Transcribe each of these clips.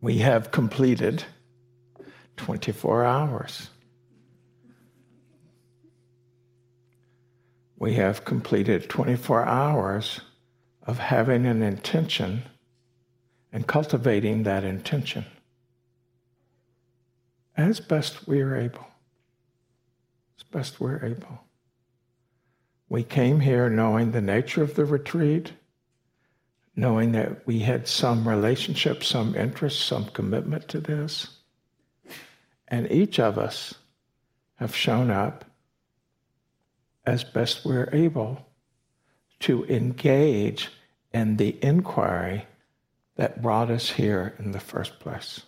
we have completed 24 hours. We have completed 24 hours of having an intention and cultivating that intention as best we are able. As best we're able. We came here knowing the nature of the retreat, knowing that we had some relationship, some interest, some commitment to this. And each of us have shown up as best we're able to engage in the inquiry that brought us here in the first place.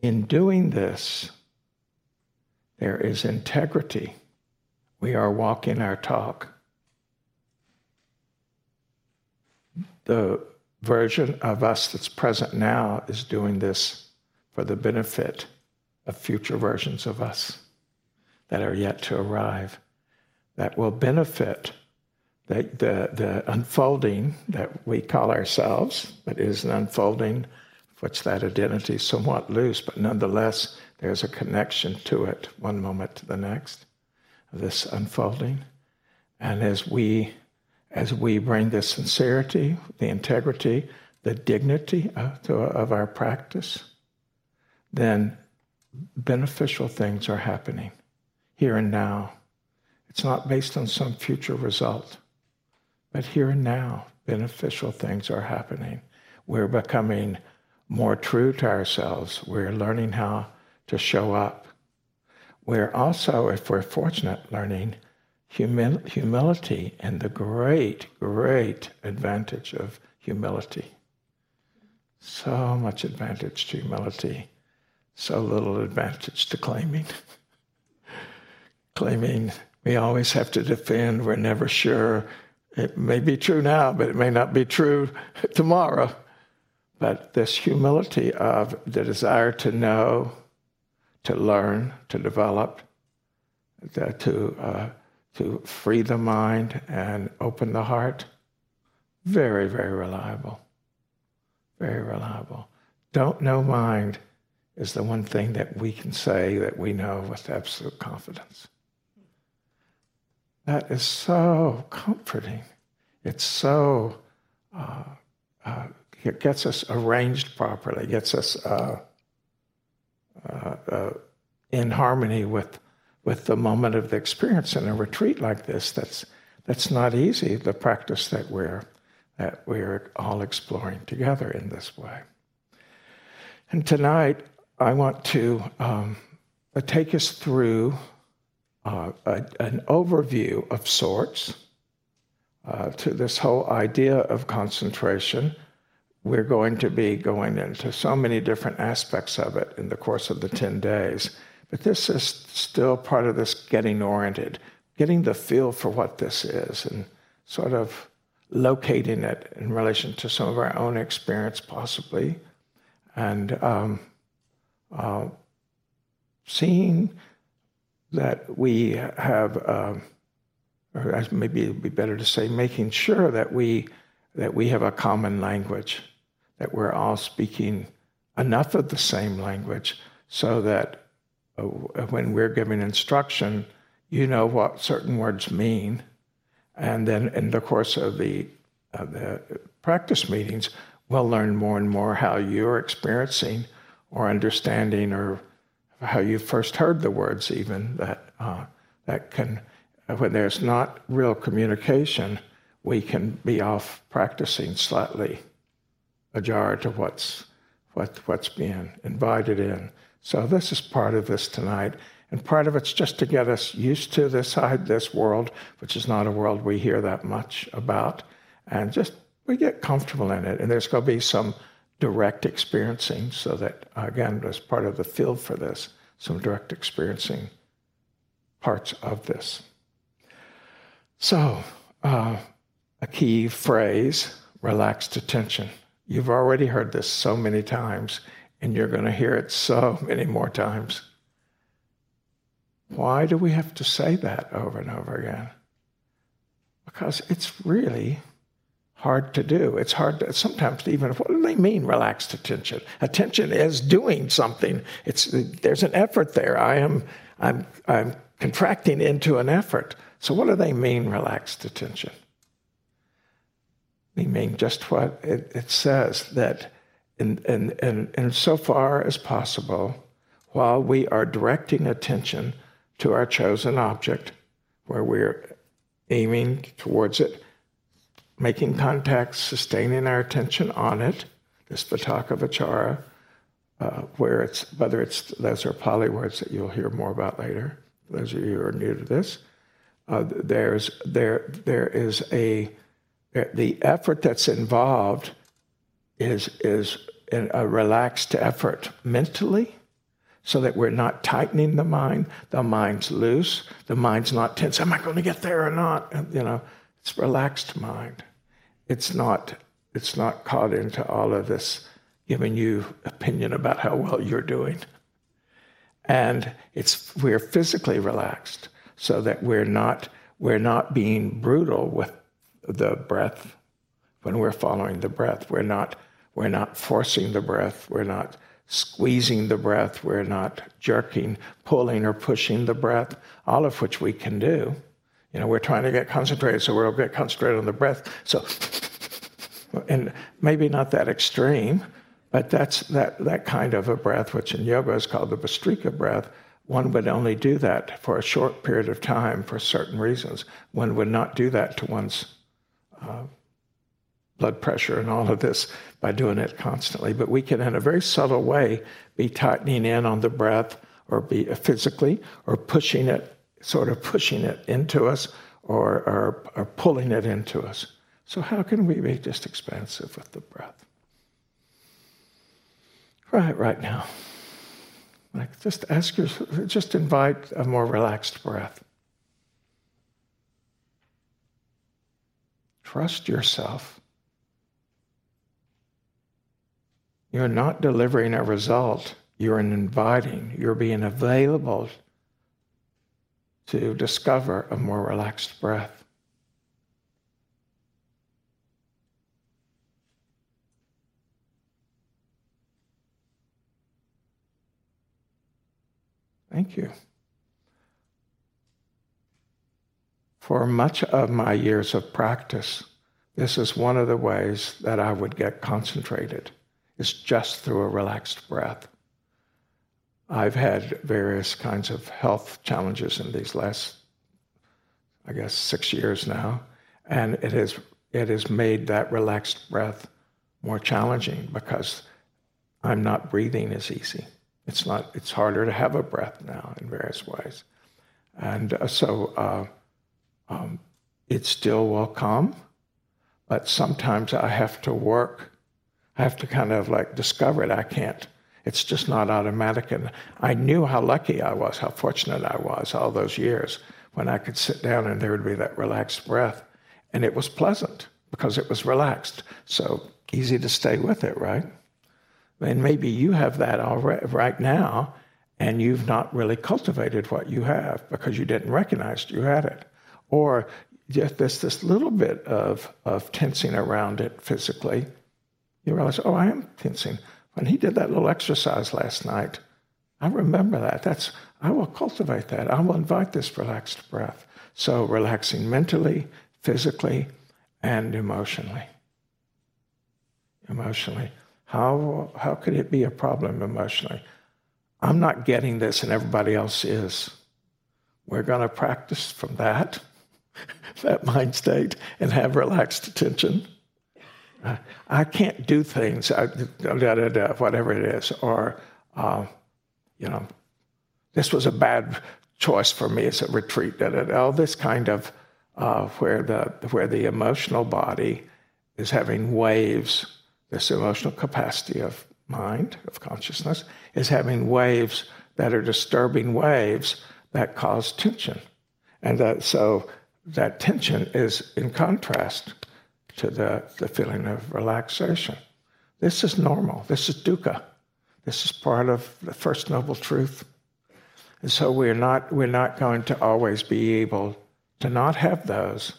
In doing this, there is integrity. We are walking our talk. The version of us that's present now is doing this for the benefit of future versions of us that are yet to arrive, that will benefit the, the, the unfolding that we call ourselves, but is an unfolding which that identity is somewhat loose, but nonetheless there's a connection to it one moment to the next, this unfolding. And as we as we bring the sincerity, the integrity, the dignity of, to, of our practice, then beneficial things are happening here and now. It's not based on some future result, but here and now, beneficial things are happening. We're becoming more true to ourselves. We're learning how to show up. We're also, if we're fortunate, learning humil- humility and the great, great advantage of humility. So much advantage to humility so little advantage to claiming. claiming we always have to defend, we're never sure. It may be true now, but it may not be true tomorrow. But this humility of the desire to know, to learn, to develop, to, uh, to free the mind and open the heart, very, very reliable. Very reliable. Don't know mind is the one thing that we can say that we know with absolute confidence. That is so comforting. It's so, uh, uh, it gets us arranged properly, gets us uh, uh, uh, in harmony with, with the moment of the experience in a retreat like this. That's, that's not easy, the practice that we're, that we're all exploring together in this way. And tonight, I want to um, take us through uh, a, an overview of sorts uh, to this whole idea of concentration. We're going to be going into so many different aspects of it in the course of the 10 days. But this is still part of this getting oriented, getting the feel for what this is, and sort of locating it in relation to some of our own experience, possibly. And um, uh, seeing that we have, uh, or maybe it'd be better to say, making sure that we that we have a common language, that we're all speaking enough of the same language, so that when we're giving instruction, you know what certain words mean, and then in the course of the of the practice meetings, we'll learn more and more how you're experiencing or understanding or how you first heard the words even that uh, that can when there's not real communication we can be off practicing slightly ajar to what's what, what's being invited in so this is part of this tonight and part of it's just to get us used to this side this world which is not a world we hear that much about and just we get comfortable in it and there's going to be some direct experiencing, so that, again, as part of the field for this, some direct experiencing parts of this. So, uh, a key phrase relaxed attention. You've already heard this so many times, and you're going to hear it so many more times. Why do we have to say that over and over again? Because it's really hard to do. It's hard to, sometimes even, what do they mean, relaxed attention? Attention is doing something. It's, there's an effort there. I am, I'm, I'm contracting into an effort. So what do they mean, relaxed attention? They mean just what it, it says, that in, in, in, in so far as possible, while we are directing attention to our chosen object, where we're aiming towards it, making contact, sustaining our attention on it, this Vitakka Vichara, uh, where it's, whether it's, those are Pali words that you'll hear more about later, those of you who are new to this, uh, there's, there, there is a, the effort that's involved is, is a relaxed effort mentally so that we're not tightening the mind. The mind's loose. The mind's not tense. Am I going to get there or not? You know, it's relaxed mind. It's not, it's not caught into all of this giving you opinion about how well you're doing. And it's, we're physically relaxed so that we're not, we're not being brutal with the breath when we're following the breath. We're not, we're not forcing the breath. We're not squeezing the breath. We're not jerking, pulling, or pushing the breath, all of which we can do. You know, we're trying to get concentrated, so we'll get concentrated on the breath. So, and maybe not that extreme, but that's that, that kind of a breath, which in yoga is called the Bhastrika breath. One would only do that for a short period of time for certain reasons. One would not do that to one's uh, blood pressure and all of this by doing it constantly. But we can, in a very subtle way, be tightening in on the breath or be uh, physically or pushing it, sort of pushing it into us or, or, or pulling it into us. So, how can we be just expansive with the breath? Right, right now. Like, just ask yourself, just invite a more relaxed breath. Trust yourself. You're not delivering a result, you're inviting, you're being available to discover a more relaxed breath. Thank you. For much of my years of practice, this is one of the ways that I would get concentrated is just through a relaxed breath. I've had various kinds of health challenges in these last, I guess, six years now, and it has it has made that relaxed breath more challenging because I'm not breathing as easy. It's not. It's harder to have a breath now in various ways, and uh, so uh, um, it still will come, but sometimes I have to work I have to kind of like discover it. I can't. It's just not automatic. And I knew how lucky I was, how fortunate I was all those years when I could sit down and there would be that relaxed breath. And it was pleasant because it was relaxed. So easy to stay with it, right? And maybe you have that already right now, and you've not really cultivated what you have because you didn't recognize you had it. Or this, this little bit of, of tensing around it physically you realize, oh, I am tensing. When he did that little exercise last night, I remember that. That's I will cultivate that. I will invite this relaxed breath. So relaxing mentally, physically, and emotionally. Emotionally. How how could it be a problem emotionally? I'm not getting this and everybody else is. We're going to practice from that, that mind state, and have relaxed attention I can't do things, da, da, da, whatever it is, or, uh, you know, this was a bad choice for me as a retreat, da, da, da. all this kind of uh, where, the, where the emotional body is having waves, this emotional capacity of mind, of consciousness, is having waves that are disturbing waves that cause tension. And that, so that tension is in contrast to the, the feeling of relaxation. This is normal. This is dukkha. This is part of the First Noble Truth. And so we're not, we're not going to always be able to not have those.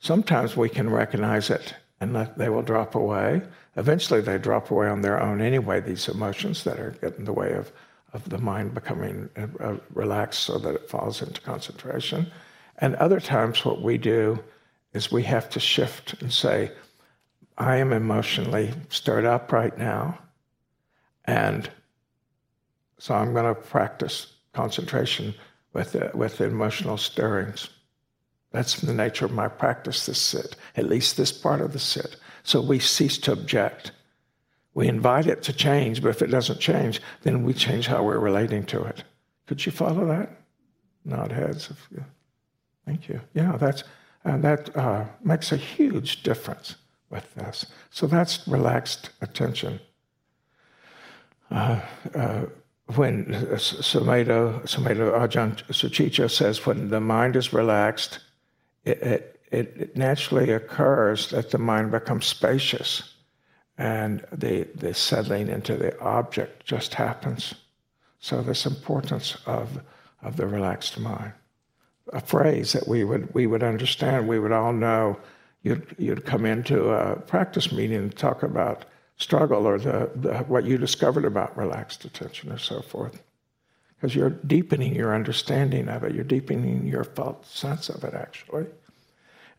Sometimes we can recognize it and they will drop away. Eventually, they drop away on their own anyway, these emotions that are getting in the way of, of the mind becoming uh, relaxed so that it falls into concentration. And other times, what we do is we have to shift and say, I am emotionally stirred up right now, and so I'm going to practice concentration with, the, with the emotional stirrings. That's the nature of my practice, this sit, at least this part of the sit. So we cease to object. We invite it to change, but if it doesn't change, then we change how we're relating to it. Could you follow that? Nod heads. Thank you. Yeah, that's, uh, that uh, makes a huge difference with this. So that's relaxed attention. Uh, uh when Sumedho, Sumedho Ajahn Sucitto says, when the mind is relaxed, it, it, it, naturally occurs that the mind becomes spacious and the, the settling into the object just happens. So, this importance of, of the relaxed mind. A phrase that we would, we would understand, we would all know. You'd, you'd come into a practice meeting and talk about struggle or the, the, what you discovered about relaxed attention or so forth. Because you're deepening your understanding of it, you're deepening your felt sense of it, actually.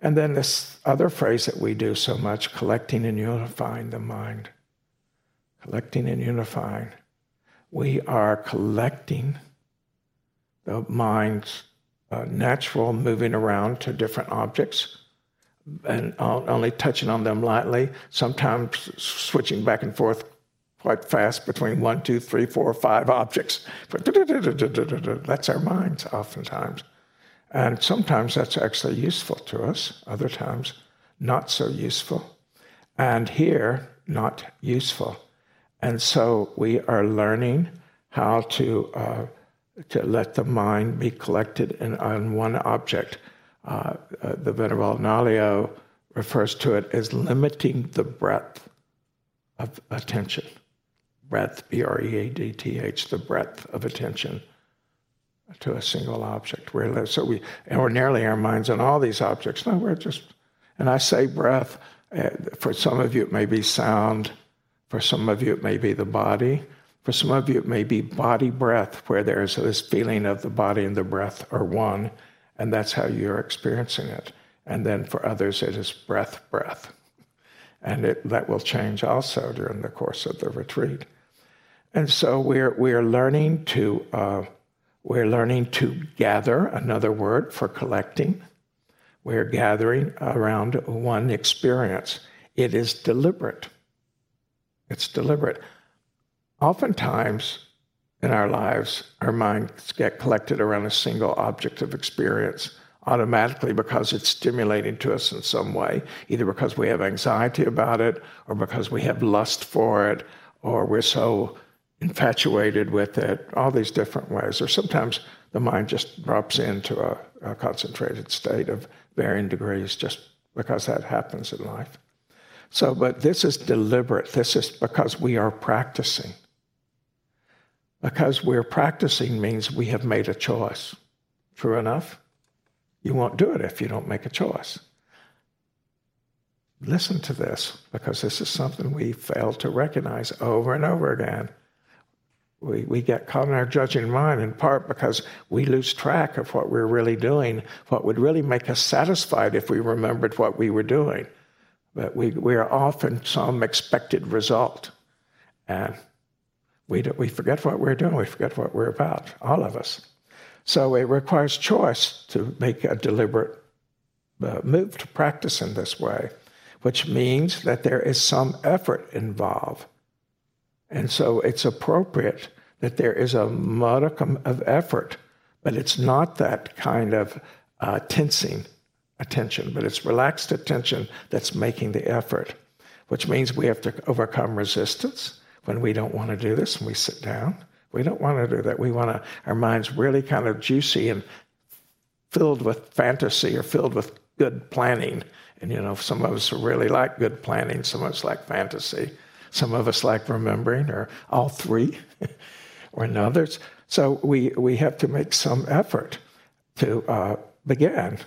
And then this other phrase that we do so much collecting and unifying the mind. Collecting and unifying. We are collecting the mind's uh, natural moving around to different objects and only touching on them lightly, sometimes switching back and forth quite fast between one, two, three, four, five objects. That's our minds oftentimes. And sometimes that's actually useful to us, other times, not so useful. And here, not useful. And so we are learning how to, uh, to let the mind be collected in, on one object uh, uh, the Venerable Nalio refers to it as limiting the breadth of attention. Breadth, B R E A D T H, the breadth of attention to a single object. We're, so we ordinarily our minds on all these objects. No, we're just, and I say breath. Uh, for some of you, it may be sound. For some of you, it may be the body. For some of you, it may be body breath, where there's this feeling of the body and the breath are one and that's how you're experiencing it. And then for others, it is breath, breath. And it, that will change also during the course of the retreat. And so we're, we're learning to uh, we're learning to gather, another word for collecting. We're gathering around one experience. It is deliberate. It's deliberate. Oftentimes, in our lives, our minds get collected around a single object of experience automatically because it's stimulating to us in some way, either because we have anxiety about it, or because we have lust for it, or we're so infatuated with it, all these different ways. Or sometimes the mind just drops into a, a concentrated state of varying degrees just because that happens in life. So, but this is deliberate. This is because we are practicing. Because we're practicing means we have made a choice. True enough? You won't do it if you don't make a choice. Listen to this, because this is something we fail to recognize over and over again. We, we get caught in our judging mind in part because we lose track of what we're really doing, what would really make us satisfied if we remembered what we were doing. But we, we are often some expected result. And we, do, we forget what we're doing, we forget what we're about, all of us. So it requires choice to make a deliberate uh, move to practice in this way, which means that there is some effort involved. And so it's appropriate that there is a modicum of effort, but it's not that kind of uh, tensing attention, but it's relaxed attention that's making the effort, which means we have to overcome resistance when we don't want to do this and we sit down. We don't want to do that. We want to, our minds really kind of juicy and filled with fantasy or filled with good planning. And, you know, some of us really like good planning, some of us like fantasy, some of us like remembering, or all three, or others. So we, we have to make some effort to uh, begin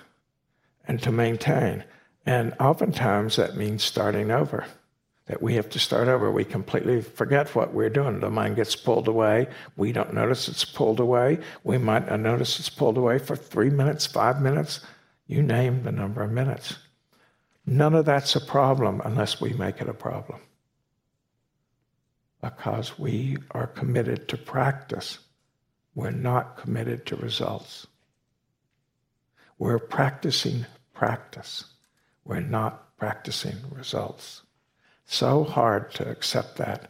and to maintain. And oftentimes that means starting over, that we have to start over. We completely forget what we're doing. The mind gets pulled away. We don't notice it's pulled away. We might not notice it's pulled away for three minutes, five minutes, you name the number of minutes. None of that's a problem unless we make it a problem. Because we are committed to practice, we're not committed to results. We're practicing practice. We're not practicing results. So hard to accept that.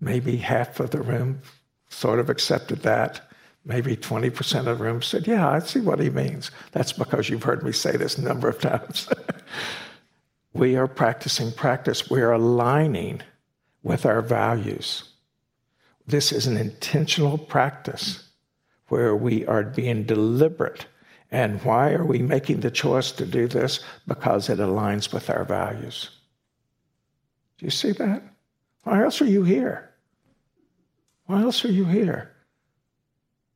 Maybe half of the room sort of accepted that. Maybe 20% of the room said, Yeah, I see what he means. That's because you've heard me say this a number of times. we are practicing practice. We are aligning with our values. This is an intentional practice where we are being deliberate and why are we making the choice to do this? Because it aligns with our values. Do you see that? Why else are you here? Why else are you here?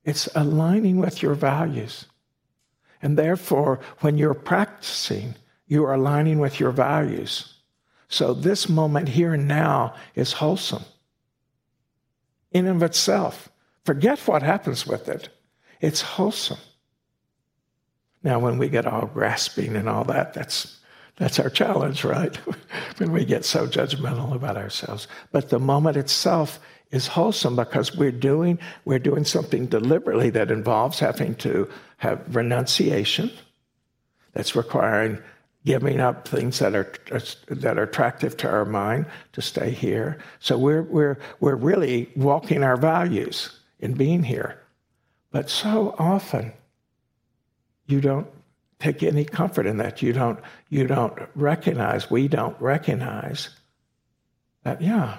It's aligning with your values. And therefore, when you're practicing, you are aligning with your values. So this moment here and now is wholesome in and of itself. Forget what happens with it. It's wholesome. Now, when we get all grasping and all that, that's that's our challenge, right? when we get so judgmental about ourselves. But the moment itself is wholesome because we're doing we're doing something deliberately that involves having to have renunciation. That's requiring giving up things that are that are attractive to our mind to stay here. So we're we're we're really walking our values in being here. But so often you don't take any comfort in that. You don't, you don't recognize, we don't recognize that, yeah,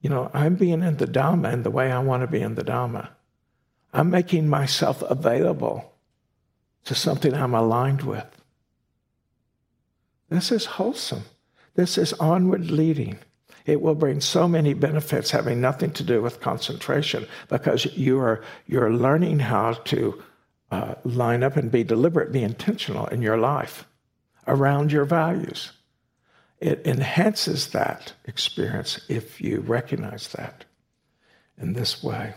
you know, I'm being in the Dhamma in the way I want to be in the Dhamma. I'm making myself available to something I'm aligned with. This is wholesome. This is onward leading. It will bring so many benefits having nothing to do with concentration because you are, you're learning how to uh, line up and be deliberate, be intentional in your life around your values. It enhances that experience if you recognize that in this way.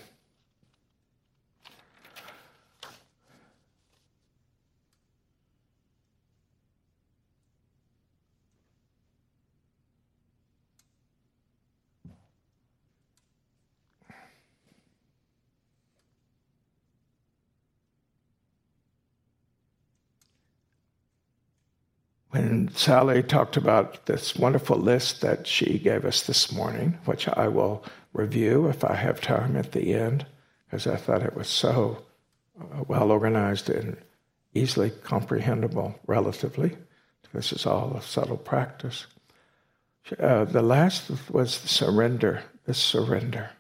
When Sally talked about this wonderful list that she gave us this morning, which I will review if I have time at the end, because I thought it was so uh, well organized and easily comprehensible relatively. This is all a subtle practice. Uh, the last was the surrender, the surrender.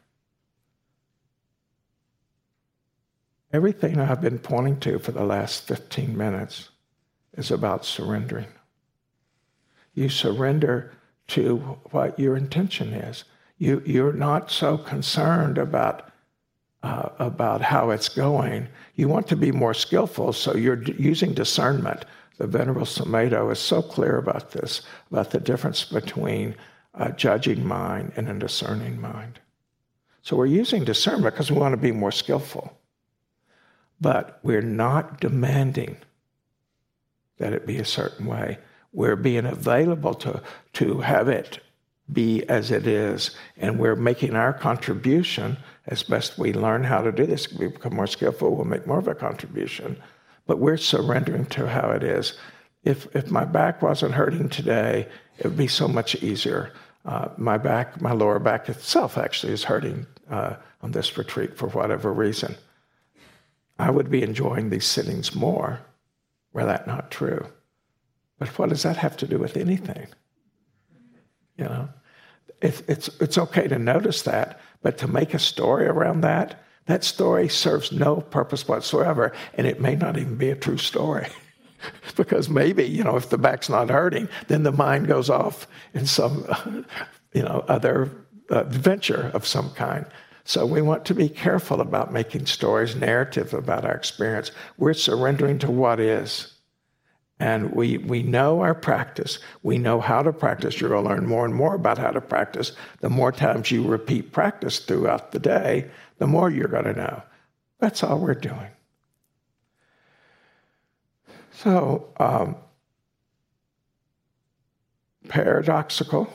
Everything I've been pointing to for the last 15 minutes is about surrendering you surrender to what your intention is. You, you're not so concerned about, uh, about how it's going. You want to be more skillful, so you're d- using discernment. The Venerable Sumedho is so clear about this, about the difference between a judging mind and a discerning mind. So we're using discernment because we want to be more skillful. But we're not demanding that it be a certain way we're being available to, to have it be as it is, and we're making our contribution as best we learn how to do this. We become more skillful, we'll make more of a contribution. But we're surrendering to how it is. If, if my back wasn't hurting today, it would be so much easier. Uh, my back, my lower back itself actually is hurting uh, on this retreat for whatever reason. I would be enjoying these sittings more were that not true. But what does that have to do with anything? You know, it, it's, it's okay to notice that, but to make a story around that, that story serves no purpose whatsoever, and it may not even be a true story. because maybe, you know, if the back's not hurting, then the mind goes off in some, you know, other uh, adventure of some kind. So we want to be careful about making stories narrative about our experience. We're surrendering to what is And we, we know our practice. We know how to practice. You're going to learn more and more about how to practice. The more times you repeat practice throughout the day, the more you're going to know. That's all we're doing. So, um, paradoxical.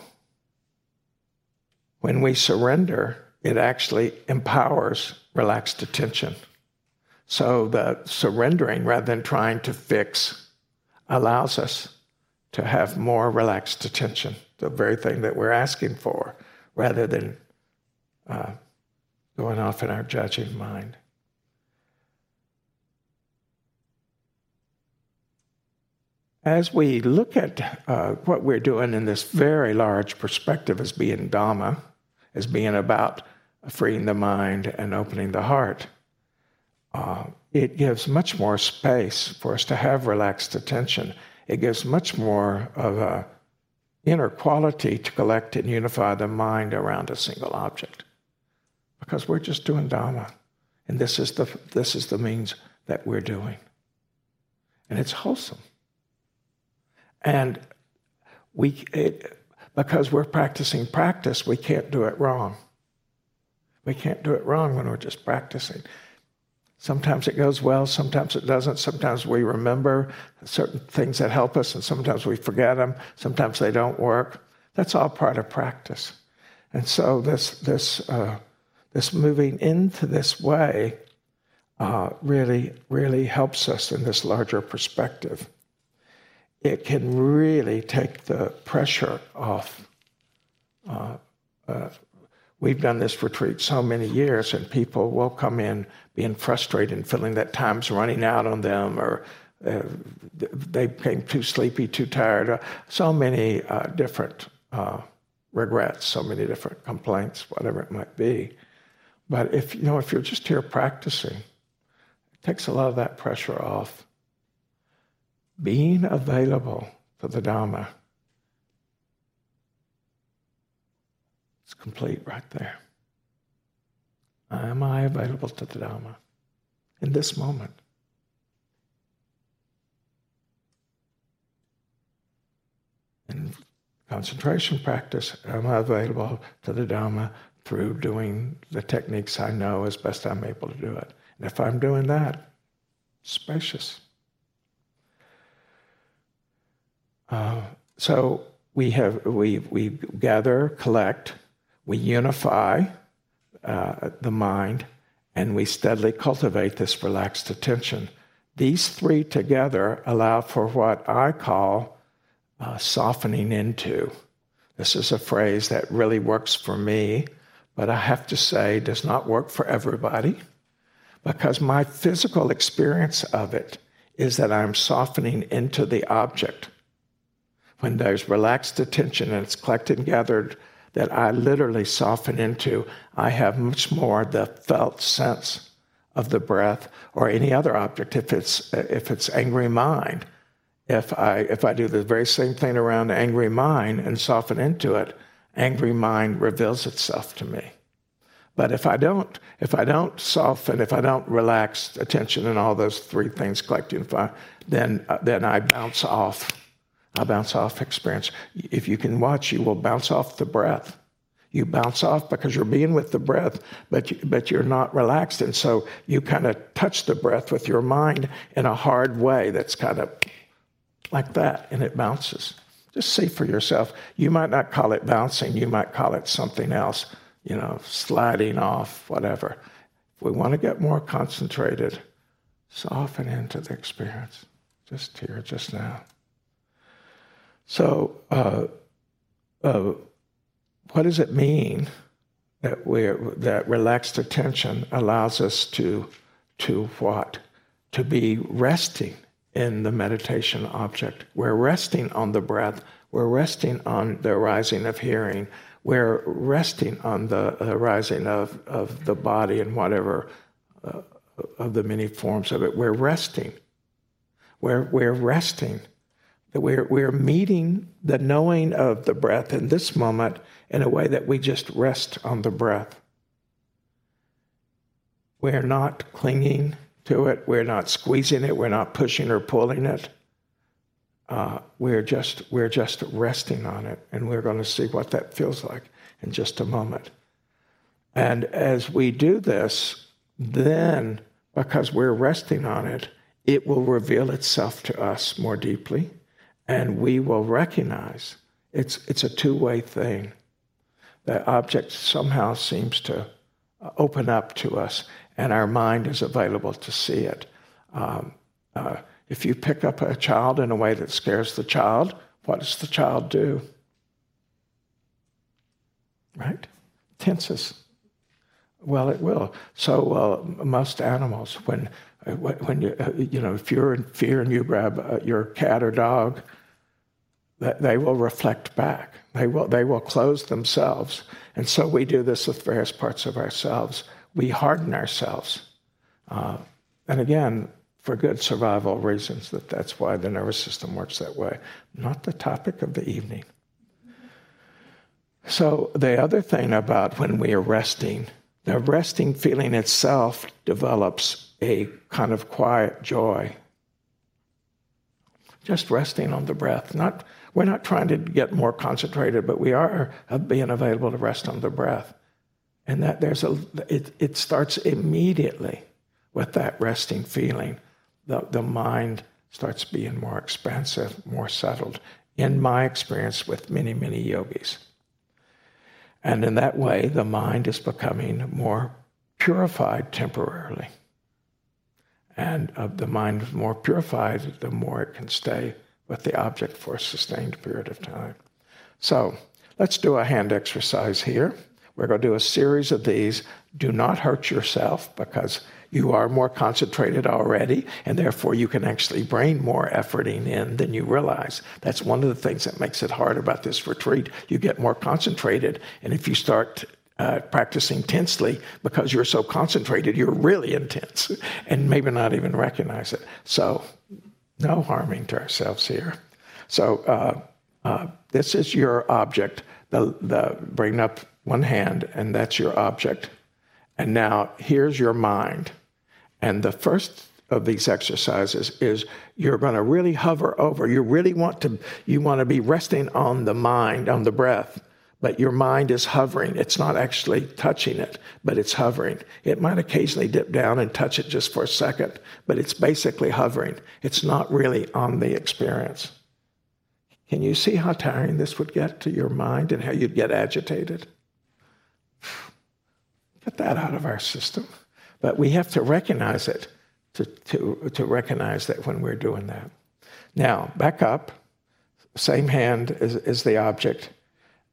When we surrender, it actually empowers relaxed attention. So, the surrendering rather than trying to fix allows us to have more relaxed attention, the very thing that we're asking for, rather than uh, going off in our judging mind. As we look at uh, what we're doing in this very large perspective as being Dhamma, as being about freeing the mind and opening the heart, uh, it gives much more space for us to have relaxed attention. It gives much more of a inner quality to collect and unify the mind around a single object. Because we're just doing Dhamma. And this is the, this is the means that we're doing. And it's wholesome. And we, it, because we're practicing practice, we can't do it wrong. We can't do it wrong when we're just practicing. Sometimes it goes well, sometimes it doesn't. Sometimes we remember certain things that help us, and sometimes we forget them. Sometimes they don't work. That's all part of practice. And so this this uh, this moving into this way uh, really really helps us in this larger perspective. It can really take the pressure off. Uh, uh we've done this retreat so many years, and people will come in being frustrated and feeling that time's running out on them or uh, they became too sleepy, too tired. So many uh, different uh, regrets, so many different complaints, whatever it might be. But if you know, if you're just here practicing, it takes a lot of that pressure off. Being available for the Dhamma, it's complete right there. Am I available to the Dhamma in this moment? In concentration practice, am I available to the Dhamma through doing the techniques I know as best I'm able to do it? And if I'm doing that, spacious. Uh, so we have we we gather, collect, we unify uh, the mind, and we steadily cultivate this relaxed attention. These three together allow for what I call uh, softening into. This is a phrase that really works for me, but I have to say does not work for everybody because my physical experience of it is that I'm softening into the object. When there's relaxed attention and it's collected and gathered that I literally soften into, I have much more the felt sense of the breath or any other object. If it's if it's angry mind, if I if I do the very same thing around angry mind and soften into it, angry mind reveals itself to me. But if I don't, if I don't soften, if I don't relax attention and all those three things collecting, then uh, then I bounce off I bounce off experience. If you can watch, you will bounce off the breath. You bounce off because you're being with the breath, but, you, but you're not relaxed. And so you kind of touch the breath with your mind in a hard way that's kind of like that, and it bounces. Just see for yourself. You might not call it bouncing, you might call it something else, you know, sliding off, whatever. If we want to get more concentrated, soften into the experience, just here, just now. So, uh, uh, what does it mean that we that relaxed attention allows us to to what to be resting in the meditation object? We're resting on the breath. We're resting on the arising of hearing. We're resting on the arising of, of the body and whatever uh, of the many forms of it. We're resting. We're, we're resting that we're, we're meeting the knowing of the breath in this moment in a way that we just rest on the breath. We're not clinging to it, we're not squeezing it, we're not pushing or pulling it. uh, we're just we're just resting on it, and we're going to see what that feels like in just a moment. And as we do this, then because we're resting on it, it will reveal itself to us more deeply, and we will recognize it's it's a two-way thing. The object somehow seems to open up to us, and our mind is available to see it. Um, uh, if you pick up a child in a way that scares the child, what does the child do? Right? Tenses. Well, it will. So uh, most animals, when uh, when you uh, you know if you're in fear and you grab uh, your cat or dog, they will reflect back. They will they will close themselves, and so we do this with various parts of ourselves. We harden ourselves, uh, and again, for good survival reasons, that that's why the nervous system works that way. Not the topic of the evening. So, the other thing about when we are resting, the resting feeling itself develops a kind of quiet joy. Just resting on the breath. Not, we're not trying to get more concentrated, but we are being available to rest on the breath. And that there's a, it, it starts immediately with that resting feeling the, the mind starts being more expansive, more settled, in my experience with many, many yogis. And in that way, the mind is becoming more purified temporarily. And uh, the mind is more purified, the more it can stay with the object for a sustained period of time. So let's do a hand exercise here. We're going to do a series of these. Do not hurt yourself because you are more concentrated already, and therefore you can actually bring more efforting in than you realize. That's one of the things that makes it hard about this retreat. You get more concentrated, and if you start uh, practicing tensely because you're so concentrated, you're really intense and maybe not even recognize it. So, no harming to ourselves here. So, uh, uh, this is your object. The, the bring up one hand, and that's your object. And now here's your mind. And the first of these exercises is you're going to really hover over. You really want to you want to be resting on the mind, on the breath, but your mind is hovering. It's not actually touching it, but it's hovering. It might occasionally dip down and touch it just for a second, but it's basically hovering. It's not really on the experience. Can you see how tiring this would get to your mind and how you'd get agitated? Get that out of our system. But we have to recognize it to, to, to recognize that when we're doing that. Now, back up, same hand as, as the object.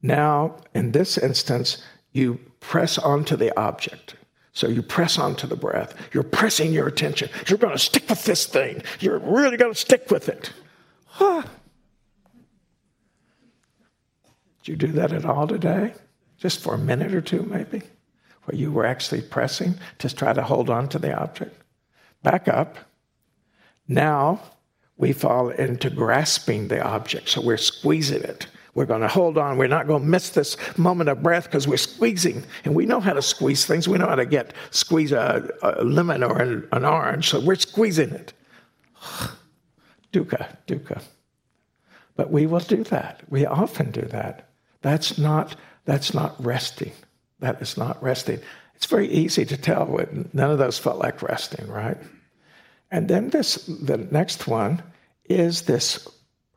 Now, in this instance, you press onto the object. So you press onto the breath. You're pressing your attention. You're going to stick with this thing. You're really going to stick with it. Huh. Did you do that at all today? Just for a minute or two, maybe? where you were actually pressing to try to hold on to the object. Back up. Now we fall into grasping the object, so we're squeezing it. We're going to hold on. We're not going to miss this moment of breath because we're squeezing. And we know how to squeeze things. We know how to get squeeze a, a lemon or an, an orange, so we're squeezing it. dukkha, dukkha. But we will do that. We often do that. That's not, that's not resting. That is not resting. It's very easy to tell when none of those felt like resting, right? And then this, the next one is this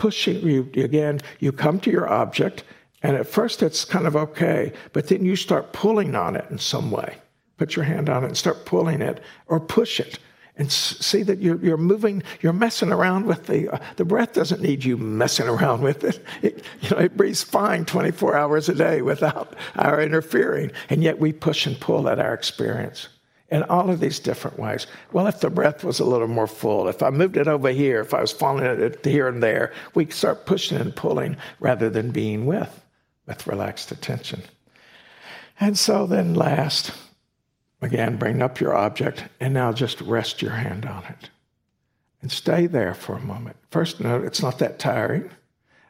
pushing you again. You come to your object, and at first it's kind of okay, but then you start pulling on it in some way. Put your hand on it and start pulling it, or push it and see that you're, you're moving, you're messing around with the, uh, the breath doesn't need you messing around with it. it. You know, it breathes fine 24 hours a day without our interfering. And yet we push and pull at our experience in all of these different ways. Well, if the breath was a little more full, if I moved it over here, if I was following it here and there, we start pushing and pulling rather than being with, with relaxed attention. And so then last, Again, bring up your object and now just rest your hand on it. And stay there for a moment. First, note it's not that tiring.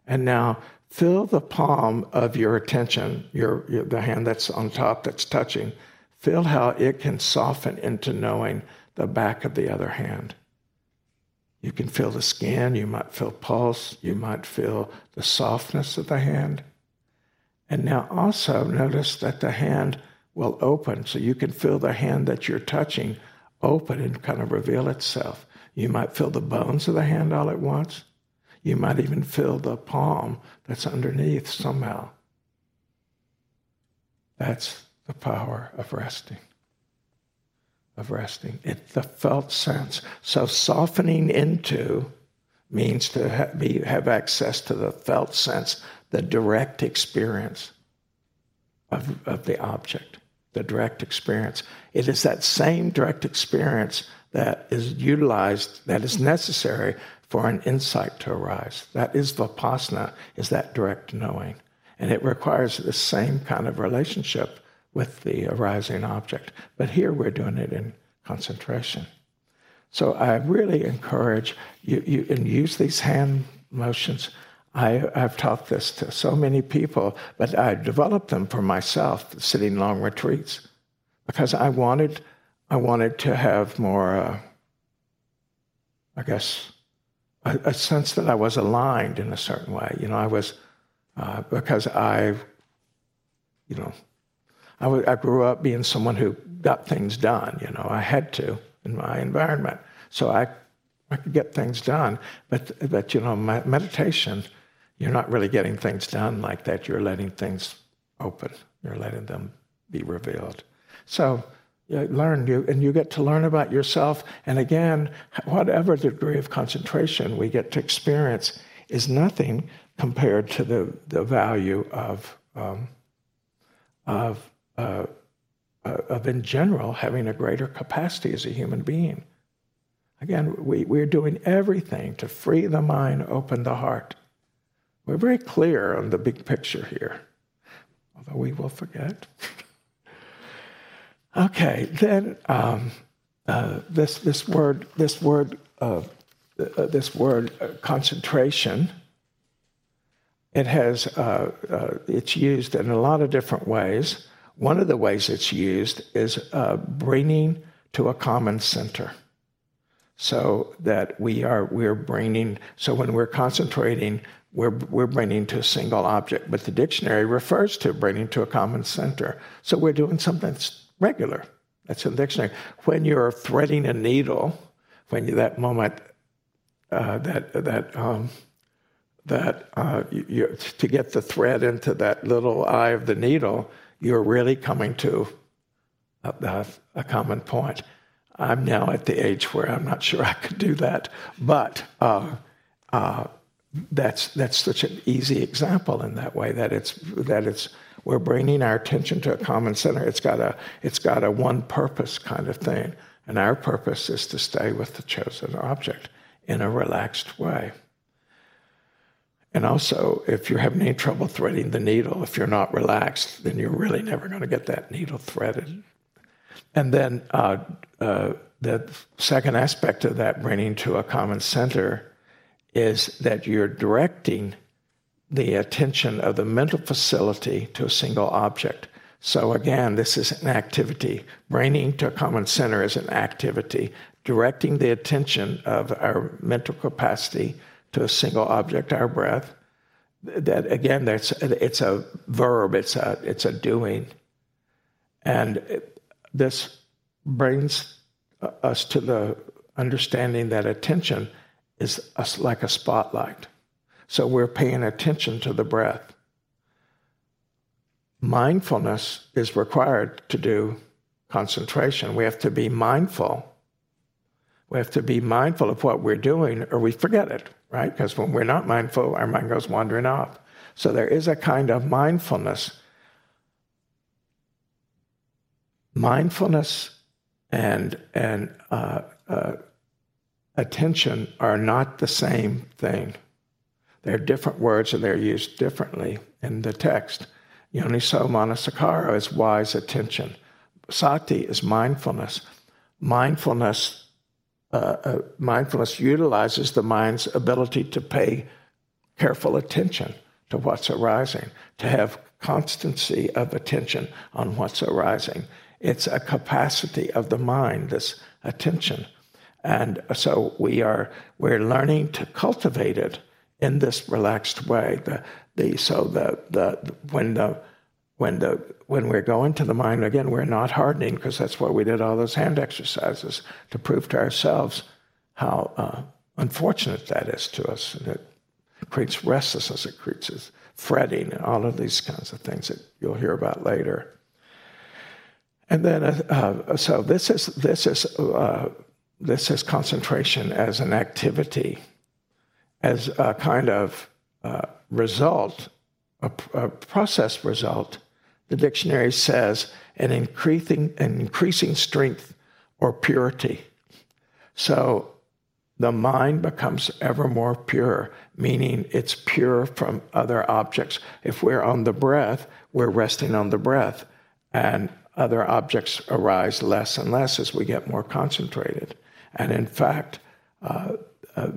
And now fill the palm of your attention, your, your, the hand that's on top that's touching, feel how it can soften into knowing the back of the other hand. You can feel the skin, you might feel pulse, you might feel the softness of the hand. And now also notice that the hand will open, so you can feel the hand that you're touching open and kind of reveal itself. You might feel the bones of the hand all at once. You might even feel the palm that's underneath somehow. That's the power of resting. Of resting. It's the felt sense. So softening into means to have, be, have access to the felt sense, the direct experience of, of the object, the direct experience. It is that same direct experience that is utilized, that is necessary for an insight to arise. That is vipassana, is that direct knowing. And it requires the same kind of relationship with the arising object. But here we're doing it in concentration. So I really encourage you, you and use these hand motions. I, I've taught this to so many people, but I developed them for myself, sitting long retreats, because I wanted, I wanted to have more, uh, I guess, a, a, sense that I was aligned in a certain way. You know, I was, uh, because I, you know, I, w- I grew up being someone who got things done. You know, I had to in my environment, so I, I could get things done. But, but you know, meditation, you're not really getting things done like that. You're letting things open. You're letting them be revealed. So you learn you and you get to learn about yourself and again whatever degree of concentration we get to experience is nothing compared to the, the value of um, of uh, uh, of in general having a greater capacity as a human being again we, we're doing everything to free the mind open the heart we're very clear on the big picture here although we will forget Okay, then um, uh, this this word this word uh, uh, this word uh, concentration. It has uh, it's used in a lot of different ways. One of the ways it's used is bringing to a common center, so that we are we're bringing. So when we're concentrating, we're, we're bringing to a single object, but the dictionary refers to bringing to a common center. So we're doing something that's regular. That's in the dictionary. When you're threading a needle, when you, that moment uh, that that um, that uh, you, to get the thread into that little eye of the needle, you're really coming to a, a, a, common point. I'm now at the age where I'm not sure I could do that, but uh, uh that's that's such an easy example in that way that it's that it's we're bringing our attention to a common center. It's got a, it's got a one purpose kind of thing. And our purpose is to stay with the chosen object in a relaxed way. And also, if you're having any trouble threading the needle, if you're not relaxed, then you're really never going to get that needle threaded. And then uh, uh, the second aspect of that bringing to a common center is that you're directing the attention of the mental facility to a single object. So again, this is an activity. Bringing to a common center is an activity. Directing the attention of our mental capacity to a single object, our breath. That again, that's it's a verb. It's a it's a doing, and it, this brings uh, us to the understanding that attention is a, like a spotlight. So we're paying attention to the breath. Mindfulness is required to do concentration. We have to be mindful. We have to be mindful of what we're doing or we forget it, right? Because when we're not mindful, our mind goes wandering off. So there is a kind of mindfulness. Mindfulness and, and uh, uh, attention are not the same thing. They're different words and they're used differently in the text. Yoniso Manasikara is wise attention. Sati is mindfulness. Mindfulness, uh, uh, mindfulness utilizes the mind's ability to pay careful attention to what's arising, to have constancy of attention on what's arising. It's a capacity of the mind, this attention. And so we are we're learning to cultivate it in this relaxed way. The, the, so the, the, when, the, when, the, when we're going to the mind, again, we're not hardening because that's why we did all those hand exercises to prove to ourselves how uh, unfortunate that is to us. And it creates restlessness, it creates fretting, and all of these kinds of things that you'll hear about later. And then, uh, uh, so this is this is uh, this is concentration as an activity as a kind of uh, result, a, a, process result, the dictionary says an increasing, an increasing strength or purity. So the mind becomes ever more pure, meaning it's pure from other objects. If we're on the breath, we're resting on the breath, and other objects arise less and less as we get more concentrated. And in fact, uh, uh,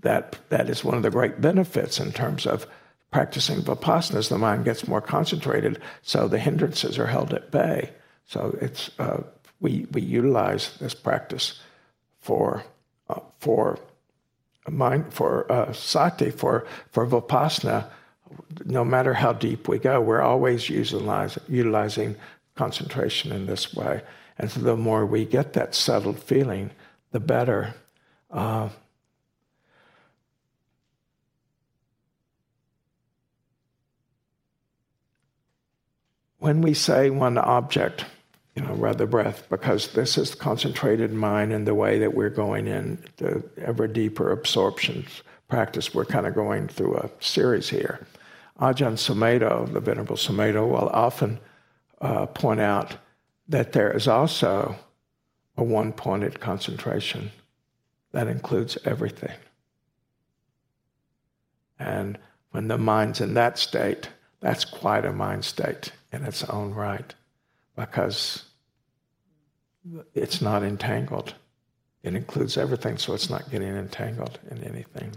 that that is one of the great benefits in terms of practicing vipassana as the mind gets more concentrated so the hindrances are held at bay. So it's uh, we we utilize this practice for uh, for mind for uh, sati for for vipassana. No matter how deep we go we're always utilizing utilizing concentration in this way. And so the more we get that settled feeling the better uh, when we say one object, you know, rather breath, because this is concentrated mind and the way that we're going in the ever deeper absorption practice. We're kind of going through a series here. Ajahn Sumedho, the Venerable Sumedho, will often uh, point out that there is also a one pointed concentration that includes everything. And when the mind's in that state, that's quite a mind state in its own right because it's not entangled. It includes everything, so it's not getting entangled in anything.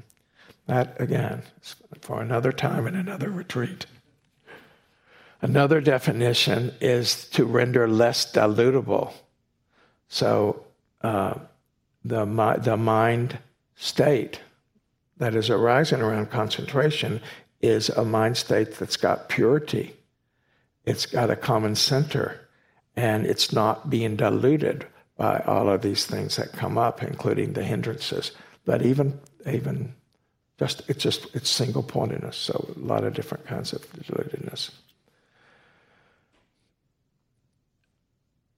That, again, is for another time and another retreat. Another definition is to render less dilutable. So, uh, the, the mind state that is arising around concentration is a mind state that's got purity it's got a common center and it's not being diluted by all of these things that come up, including the hindrances. But even even just it's just it's single pointedness, so a lot of different kinds of dilutedness.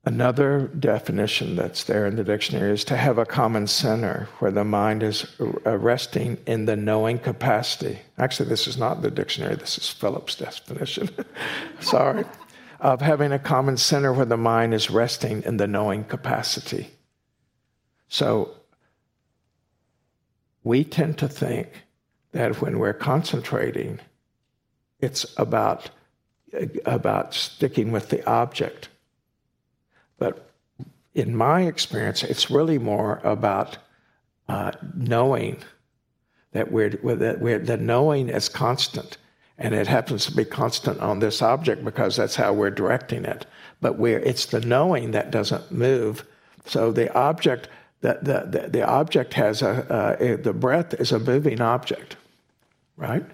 Another definition that's there in the dictionary is to have a common center where the mind is resting in the knowing capacity. Actually, this is not the dictionary, this is Phillip's definition. Sorry. Of having a common center where the mind is resting in the knowing capacity. So, we tend to think that when we're concentrating, it's about, about sticking with the object but in my experience, it's really more about uh, knowing that we're, that we're the knowing is constant, and it happens to be constant on this object because that's how we're directing it. But we're it's the knowing that doesn't move. So the object the the, the, the object has a, a the breath is a moving object, right?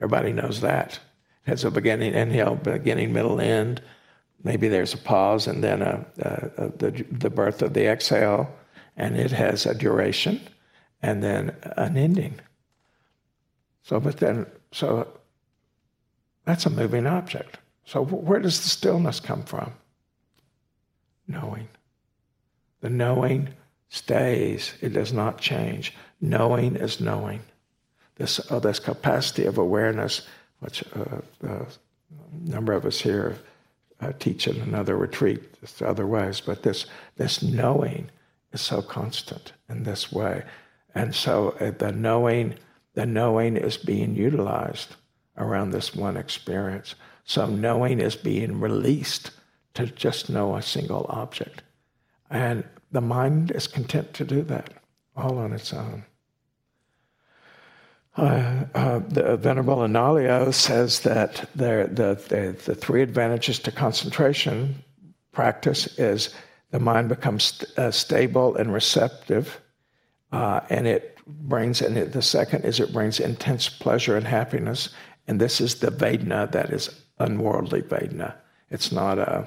Everybody knows that. It has a beginning, inhale, beginning, middle, end maybe there's a pause and then a, a, a, the, the birth of the exhale, and it has a duration and then an ending. So, but then, so that's a moving object. So, where does the stillness come from? Knowing. The knowing stays, it does not change. Knowing is knowing. This, uh, this capacity of awareness, which uh, uh, a number of us here uh, teach in another retreat, just other ways, but this, this knowing is so constant in this way. And so uh, the knowing, the knowing is being utilized around this one experience. So knowing is being released to just know a single object. And the mind is content to do that all on its own. Uh, uh, the Venerable Analayo says that the, the, the, three advantages to concentration practice is the mind becomes st- uh, stable and receptive uh, and it brings, and it, the second is it brings intense pleasure and happiness. And this is the Vedana that is unworldly Vedana. It's not a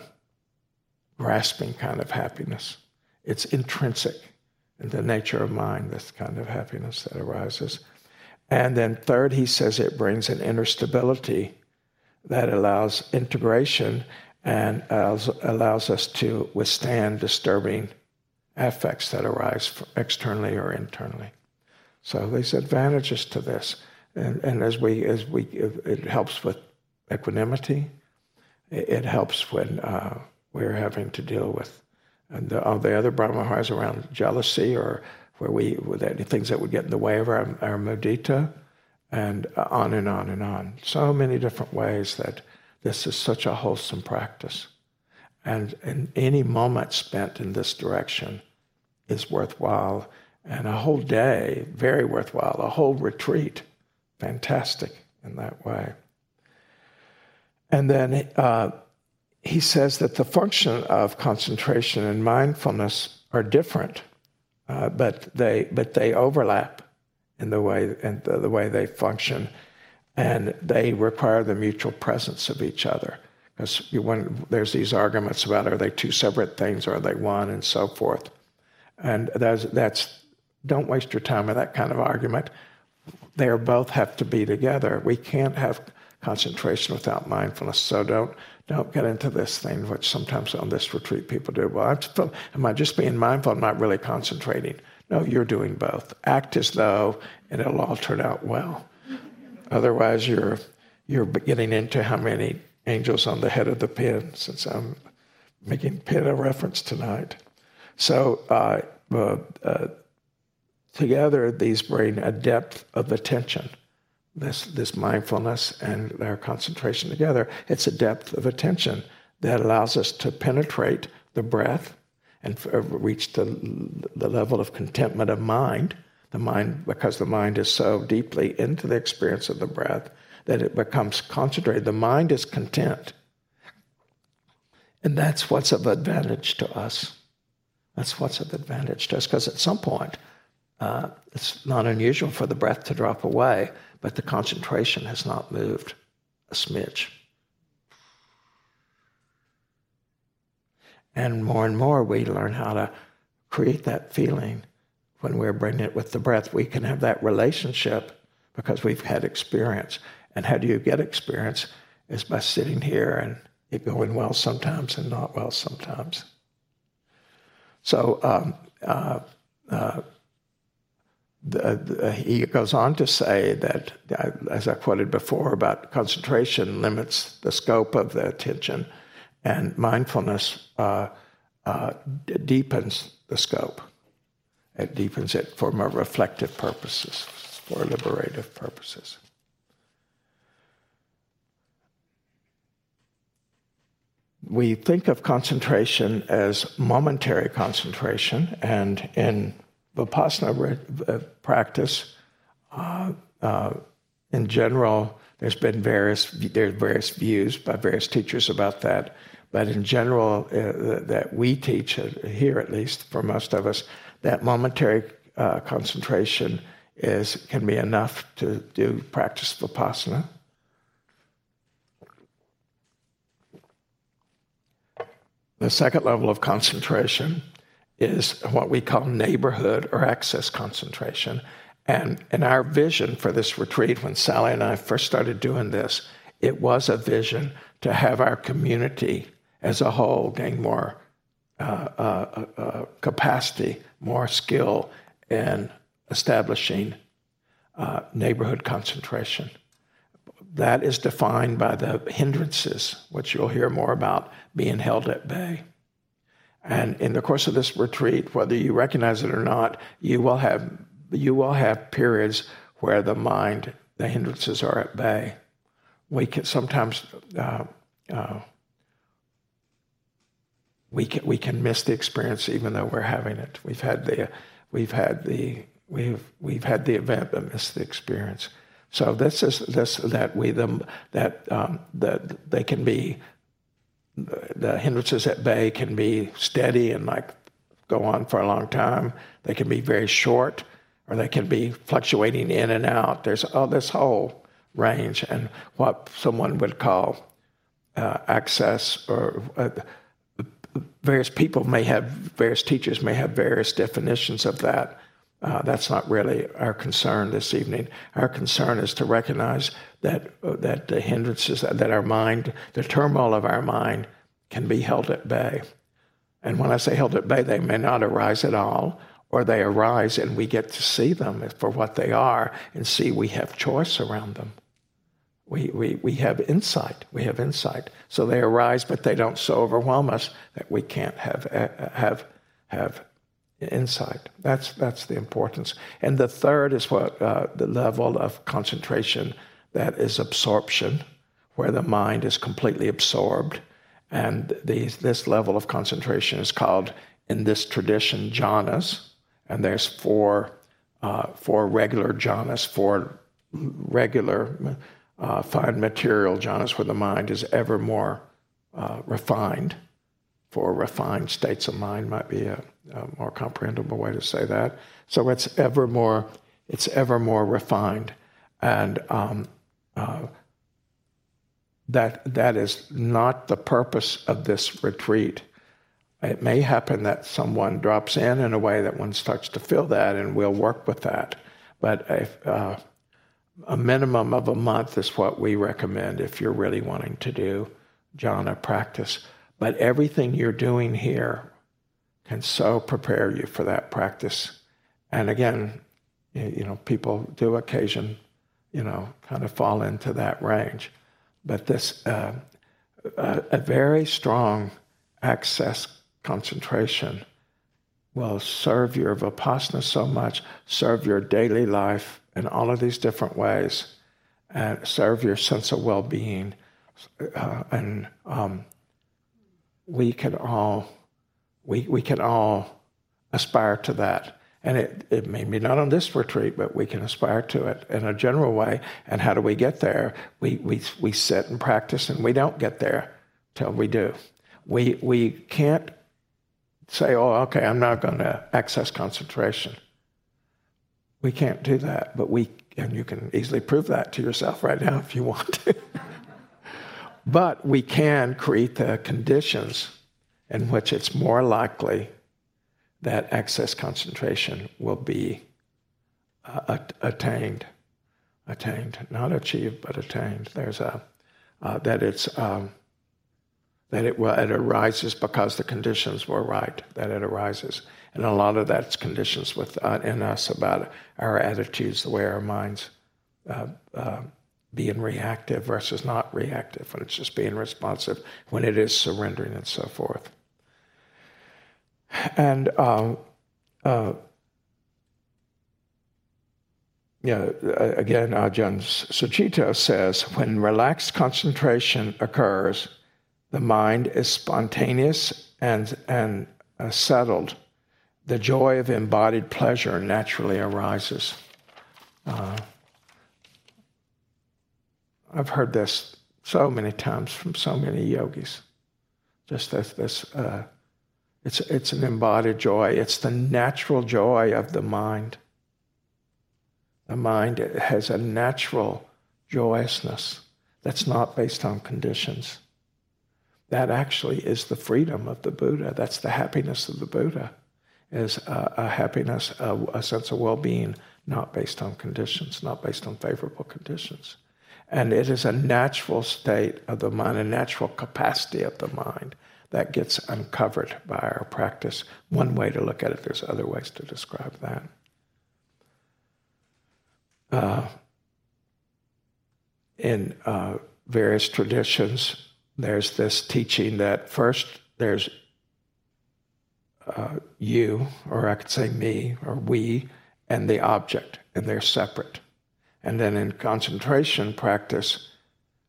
grasping kind of happiness. It's intrinsic in the nature of mind, this kind of happiness that arises. And then, third, he says it brings an inner stability that allows integration and allows, allows us to withstand disturbing affects that arise externally or internally. So there's advantages to this, and, and as we as we it helps with equanimity. It helps when uh, we're having to deal with and the, all the other brahmaviharas around jealousy or where we any things that would get in the way of our, our mudita, and on and on and on. So many different ways that this is such a wholesome practice. And, and any moment spent in this direction is worthwhile. And a whole day, very worthwhile. A whole retreat, fantastic in that way. And then uh, he says that the function of concentration and mindfulness are different, uh, but they but they overlap in the way and the, the way they function, and they require the mutual presence of each other. Because when there's these arguments about are they two separate things or are they one and so forth, and that's that's don't waste your time with that kind of argument. They both have to be together. We can't have concentration without mindfulness. So don't don't get into this thing, which sometimes on this retreat people do. Well, I'm am I just being mindful? I'm not really concentrating. No, you're doing both. Act as though, and it'll all turn out well. Otherwise, you're you're getting into how many angels on the head of the pin, since I'm making pin a reference tonight. So uh, uh, together, these bring a depth of attention this, this mindfulness and our concentration together, it's a depth of attention that allows us to penetrate the breath and reach the, the level of contentment of mind. The mind, because the mind is so deeply into the experience of the breath that it becomes concentrated. The mind is content. And that's what's of advantage to us. That's what's of advantage to us, because at some point, uh, it's not unusual for the breath to drop away but the concentration has not moved a smidge. And more and more, we learn how to create that feeling when we're bringing it with the breath. We can have that relationship because we've had experience. And how do you get experience? Is by sitting here and it going well sometimes and not well sometimes. So um, uh, uh, the, the, he goes on to say that, as I quoted before, about concentration limits the scope of the attention, and mindfulness uh, uh, d- deepens the scope. It deepens it for more reflective purposes, for liberative purposes. We think of concentration as momentary concentration, and in Vipassana uh, practice, uh, uh, in general, there's been various there's various views by various teachers about that. But in general, uh, that we teach uh, here, at least for most of us, that momentary uh, concentration is can be enough to do practice vipassana. The second level of concentration is what we call neighborhood or access concentration. And in our vision for this retreat, when Sally and I first started doing this, it was a vision to have our community as a whole gain more uh, uh, uh, capacity, more skill in establishing uh, neighborhood concentration. That is defined by the hindrances, which you'll hear more about being held at bay. And in the course of this retreat, whether you recognize it or not, you will have you will have periods where the mind, the hindrances are at bay. We can sometimes uh, uh, we can we can miss the experience even though we're having it. We've had the we've had the we've we've had the event but missed the experience. So this is this that we them that um, that they can be the hindrances at bay can be steady and like go on for a long time. They can be very short, or they can be fluctuating in and out. There's all this whole range, and what someone would call uh, access, or uh, various people may have, various teachers may have various definitions of that. Uh, that's not really our concern this evening. Our concern is to recognize that uh, that the hindrances that our mind, the turmoil of our mind, can be held at bay. And when I say held at bay, they may not arise at all, or they arise and we get to see them for what they are and see we have choice around them. We, we, we have insight. We have insight. So they arise, but they don't so overwhelm us that we can't have, uh, have, have insight. That's, that's the importance. And the third is what uh, the level of concentration that is absorption, where the mind is completely absorbed. And these, this level of concentration is called, in this tradition, jhanas. And there's four, uh, four regular jhanas, four regular uh, fine material jhanas, where the mind is ever more uh, refined. For refined states of mind might be a, a, more comprehensible way to say that. So it's ever more, it's ever more refined, and um, uh, that that is not the purpose of this retreat. It may happen that someone drops in in a way that one starts to feel that, and we'll work with that. But if, uh, a minimum of a month is what we recommend if you're really wanting to do jhana practice. But everything you're doing here can so prepare you for that practice. And again, you know, people do occasion, you know, kind of fall into that range. But this, uh, a, a very strong access concentration will serve your vipassana so much, serve your daily life in all of these different ways, and serve your sense of well being. Uh, and um, we can all we, we can all aspire to that. And it, it may be not on this retreat, but we can aspire to it in a general way. And how do we get there? We, we, we sit and practice, and we don't get there till we do. We, we can't say, oh, okay, I'm not going to access concentration. We can't do that, but we, and you can easily prove that to yourself right now if you want to. but we can create the conditions in which it's more likely that access concentration will be uh, attained, attained, not achieved, but attained. There's a uh, that it's um, that it, well, it arises because the conditions were right. That it arises, and a lot of that's conditions with uh, in us about our attitudes, the way our minds uh, uh, being reactive versus not reactive, when it's just being responsive, when it is surrendering, and so forth. And um, uh, yeah, again, Ajahn Sucitto says when relaxed concentration occurs, the mind is spontaneous and, and uh, settled. The joy of embodied pleasure naturally arises. Uh, I've heard this so many times from so many yogis. Just this, this uh, it's, it's an embodied joy. It's the natural joy of the mind. The mind has a natural joyousness that's not based on conditions. That actually is the freedom of the Buddha. That's the happiness of the Buddha, is a, a happiness, a, a sense of well-being, not based on conditions, not based on favorable conditions. And it is a natural state of the mind, a natural capacity of the mind that gets uncovered by our practice. One way to look at it, there's other ways to describe that. Uh, in uh, various traditions, there's this teaching that first there's uh, you, or I could say me, or we, and the object, and they're separate. And then in concentration practice,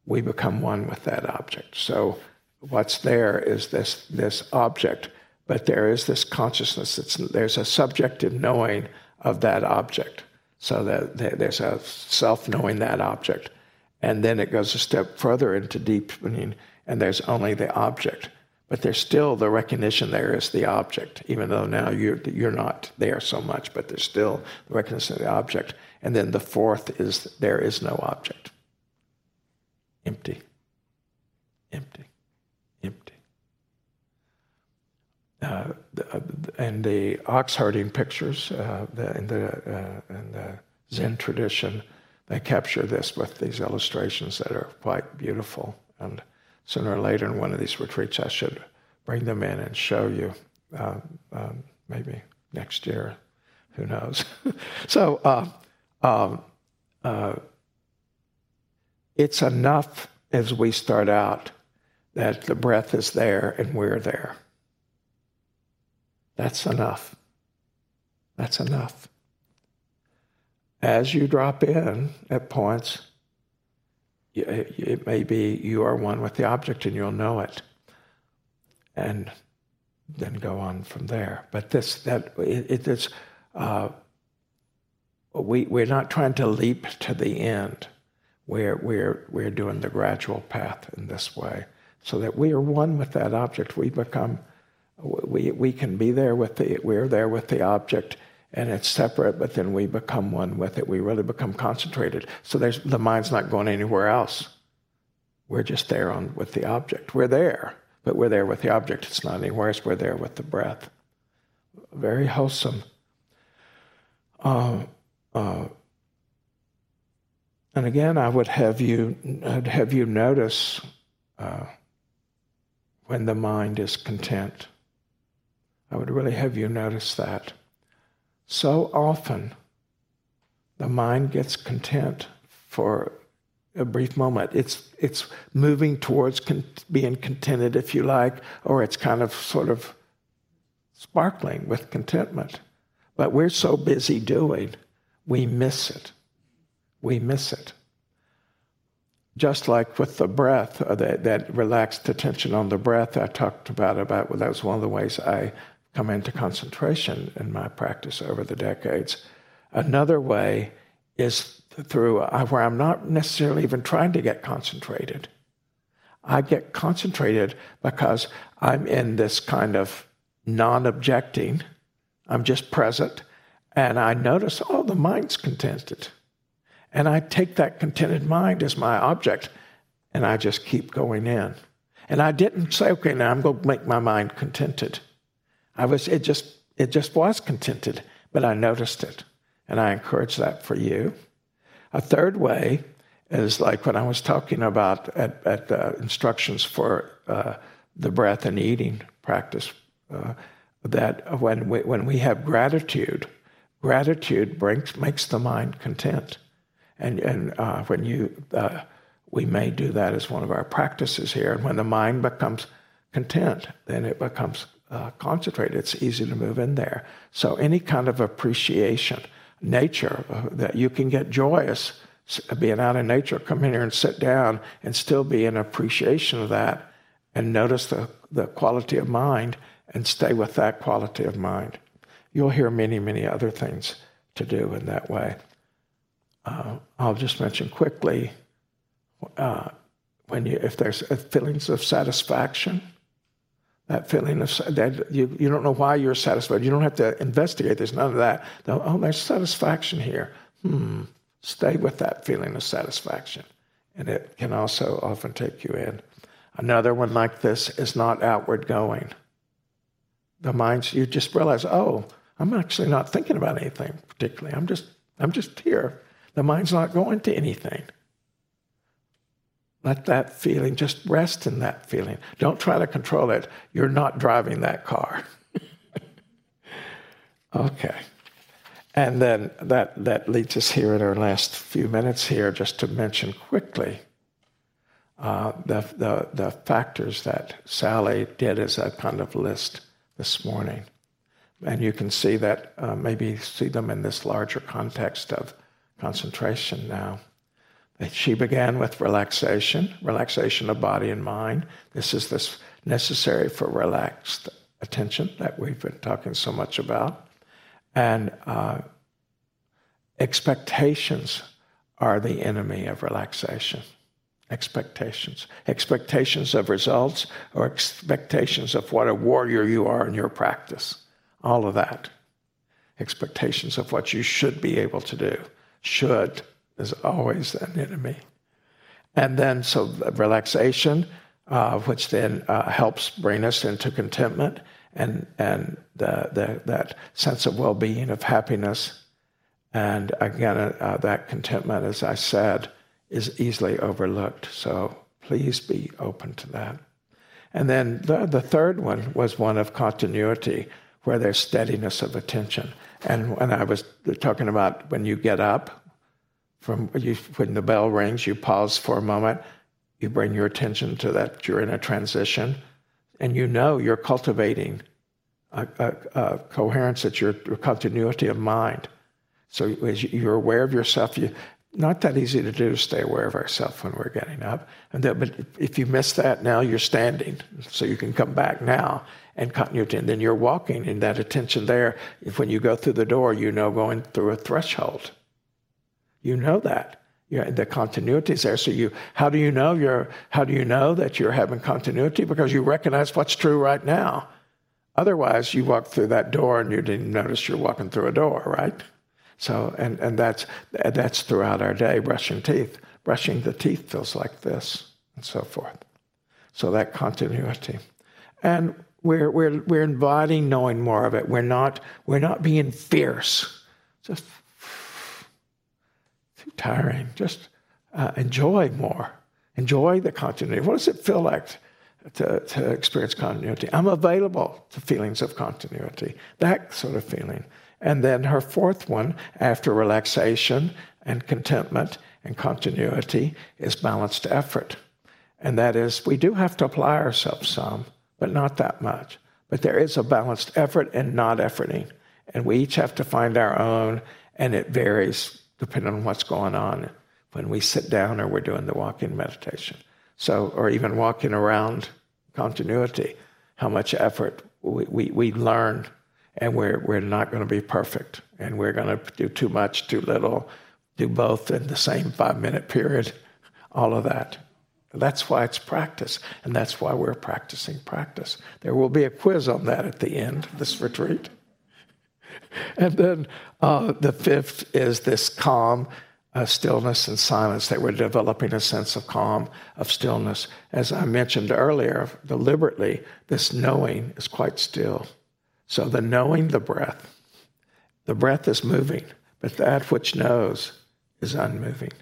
we become one with that object. So what's there is this this object, but there is this consciousness. It's, there's a subjective knowing of that object, so that there's a self knowing that object, and then it goes a step further into deepening, and there's only the object. But there's still the recognition there is the object, even though now you're, you're not there so much, but there's still the recognition of the object. And then the fourth is there is no object. Empty. Empty. Empty. Uh, and the ox herding pictures uh, the, in, the, uh, in the Zen tradition, they capture this with these illustrations that are quite beautiful. And sooner or later in one of these retreats, I should bring them in and show you. Uh, um, maybe next year, who knows? so uh, um, uh, it's enough as we start out that the breath is there and we're there. That's enough. That's enough. As you drop in at points, it may be you are one with the object and you'll know it. And then go on from there. But this, that, it, it is, uh, we, we're not trying to leap to the end. We're, we're, we're doing the gradual path in this way so that we are one with that object. We become, we, we can be there with the, we're there with the object and it's separate, but then we become one with it. We really become concentrated. So the mind's not going anywhere else. We're just there on, with the object. We're there, but we're there with the object. It's not anywhere else. We're there with the breath. Very wholesome. Uh, uh, and again, I would have you, I'd have you notice uh, when the mind is content. I would really have you notice that. So often, the mind gets content for a brief moment. It's, it's moving towards con- being contented, if you like, or it's kind of sort of sparkling with contentment. But we're so busy doing, we miss it. We miss it. Just like with the breath, uh, that, that relaxed attention on the breath I talked about, about well, that was one of the ways I come into concentration in my practice over the decades. Another way is through uh, where I'm not necessarily even trying to get concentrated. I get concentrated because I'm in this kind of non objecting, I'm just present, and I notice, oh, the mind's contented. And I take that contented mind as my object, and I just keep going in. And I didn't say, okay, now I'm going to make my mind contented. I was, it just, it just was contented, but I noticed it. And I encourage that for you. A third way is like when I was talking about at, at the instructions for uh, the breath and eating practice, uh, that when we, when we have gratitude, gratitude brings, makes the mind content. And, and uh, when you, uh, we may do that as one of our practices here. And when the mind becomes content, then it becomes uh, concentrate, it's easy to move in there. So, any kind of appreciation, nature, uh, that you can get joyous being out in nature, come in here and sit down and still be in appreciation of that and notice the, the quality of mind and stay with that quality of mind. You'll hear many, many other things to do in that way. Uh, I'll just mention quickly uh, when you, if there's feelings of satisfaction, that feeling of that you, you don't know why you're satisfied. You don't have to investigate. There's none of that. Oh, there's satisfaction here. Hmm. Stay with that feeling of satisfaction. And it can also often take you in. Another one like this is not outward going. The mind's, you just realize, oh, I'm actually not thinking about anything particularly. I'm just, I'm just here. The mind's not going to anything. Let that feeling just rest in that feeling. Don't try to control it. You're not driving that car. okay. And then that, that leads us here in our last few minutes here just to mention quickly uh, the, the, the factors that Sally did as a kind of list this morning. And you can see that, uh, maybe see them in this larger context of concentration now. She began with relaxation, relaxation of body and mind. This is this necessary for relaxed attention that we've been talking so much about. And uh, expectations are the enemy of relaxation. expectations. Expectations of results or expectations of what a warrior you are in your practice. All of that. Expectations of what you should be able to do. Should is always an enemy. And then, so relaxation, uh, which then uh, helps bring us into contentment and, and the, the, that sense of well being, of happiness. And again, uh, that contentment, as I said, is easily overlooked. So please be open to that. And then the, the third one was one of continuity, where there's steadiness of attention. And when I was talking about when you get up, from you, when the bell rings, you pause for a moment, you bring your attention to that you're in a transition, and you know you're cultivating a, a, a coherence, that your continuity of mind. So as you're aware of yourself, you, not that easy to do to stay aware of ourselves when we're getting up. And that, but if you miss that now, you're standing, so you can come back now and continuity, and then you're walking in that attention there. If when you go through the door, you know going through a threshold. You know that. the continuity is there. So you, how do you know you're, how do you know that you're having continuity? Because you recognize what's true right now. Otherwise, you walk through that door and you didn't notice you're walking through a door, right? So, and, and that's, that's throughout our day, brushing teeth. Brushing the teeth feels like this, and so forth. So that continuity. And we're, we're, we're inviting knowing more of it. We're not, we're not being fierce. Just tiring. Just uh, enjoy more. Enjoy the continuity. What does it feel like to, to experience continuity? I'm available to feelings of continuity. That sort of feeling. And then her fourth one, after relaxation and contentment and continuity, is balanced effort. And that is, we do have to apply ourselves some, but not that much. But there is a balanced effort and not efforting. And we each have to find our own, and it varies depending on what's going on when we sit down or we're doing the walking meditation. So, or even walking around continuity, how much effort we, we, we learn and we're, we're not going to be perfect and we're going to do too much, too little, do both in the same five minute period, all of that. That's why it's practice, and that's why we're practicing practice. There will be a quiz on that at the end of this retreat. And then uh, the fifth is this calm, uh, stillness, and silence, that we're developing a sense of calm, of stillness. As I mentioned earlier, deliberately, this knowing is quite still. So the knowing the breath, the breath is moving, but that which knows is unmoving.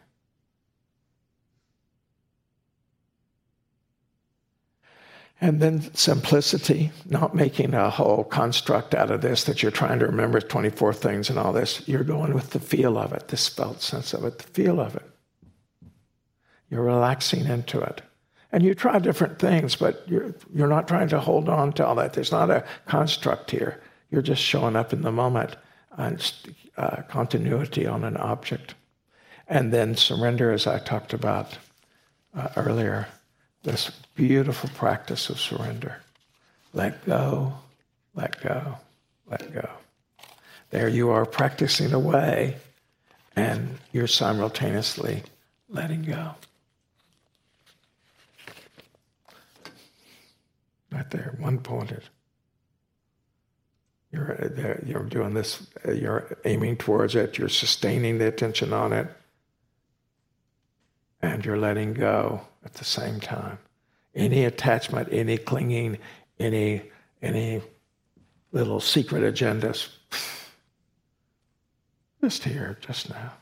And then simplicity, not making a whole construct out of this that you're trying to remember 24 things and all this. You're going with the feel of it, this felt sense of it, the feel of it. You're relaxing into it. And you try different things, but you're, you're not trying to hold on to all that. There's not a construct here. You're just showing up in the moment, and uh, continuity on an object. And then surrender, as I talked about uh, earlier, this beautiful practice of surrender. Let go, let go, let go. There you are practicing away, and you're simultaneously letting go. Right there, one pointed. You're, uh, you're doing this, uh, you're aiming towards it, you're sustaining the attention on it, and you're letting go at the same time. Any attachment, any clinging, any, any little secret agendas, just here, just now.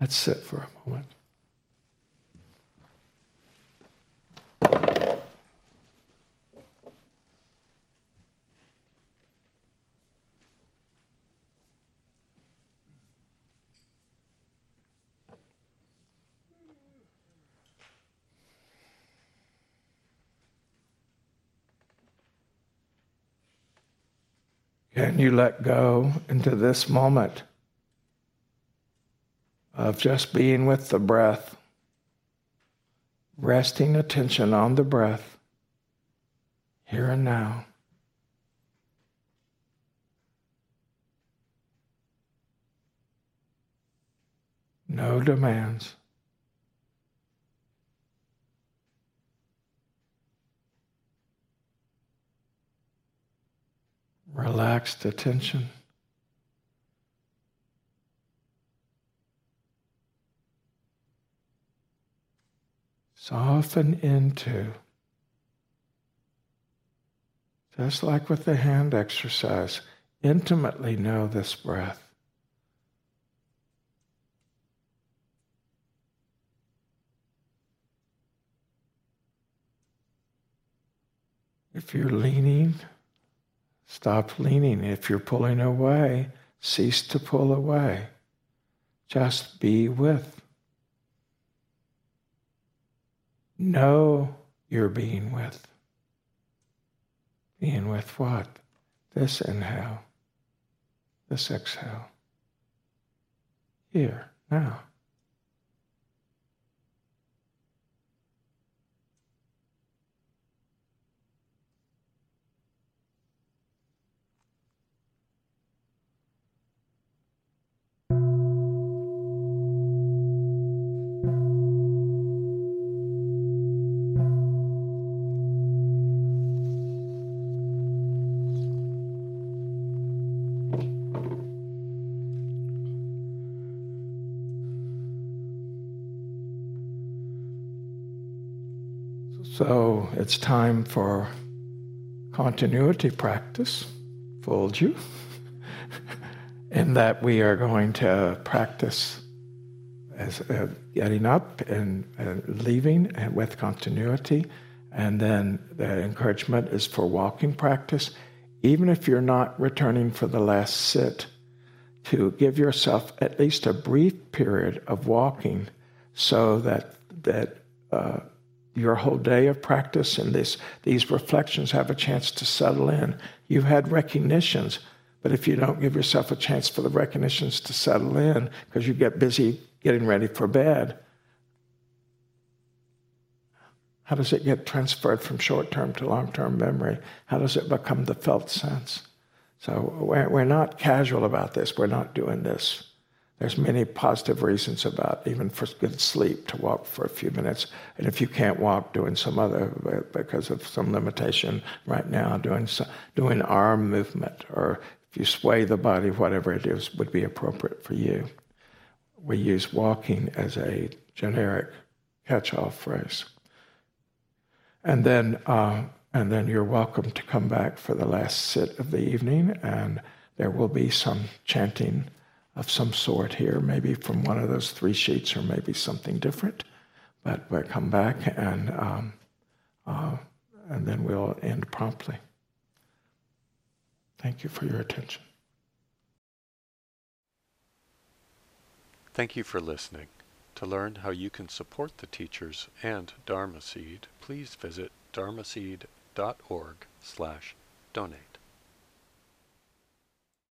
Let's sit for a moment. Can you let go into this moment of just being with the breath, resting attention on the breath, here and now? No demands. Relaxed attention. Soften into, just like with the hand exercise, intimately know this breath. If you're leaning, stop leaning. If you're pulling away, cease to pull away. Just be with. Know you're being with. Being with what? This inhale, this exhale. Here, now. So it's time for continuity practice. Fooled you. in that we are going to practice as uh, getting up and, and leaving and with continuity. And then the encouragement is for walking practice. Even if you're not returning for the last sit, to give yourself at least a brief period of walking so that that uh, your whole day of practice and this, these reflections have a chance to settle in. You've had recognitions, but if you don't give yourself a chance for the recognitions to settle in because you get busy getting ready for bed, how does it get transferred from short term to long term memory? How does it become the felt sense? So we're, we're not casual about this. We're not doing this there's many positive reasons about even for good sleep to walk for a few minutes. And if you can't walk, doing some other because of some limitation right now, doing some, doing arm movement or if you sway the body, whatever it is, would be appropriate for you. We use walking as a generic catch-all phrase. And then, uh, and then you're welcome to come back for the last sit of the evening, and there will be some chanting of some sort here, maybe from one of those three sheets or maybe something different. But we'll come back and, um, uh, and then we'll end promptly. Thank you for your attention. Thank you for listening. To learn how you can support the teachers and Dharma Seed, please visit dharmaseed.org slash donate.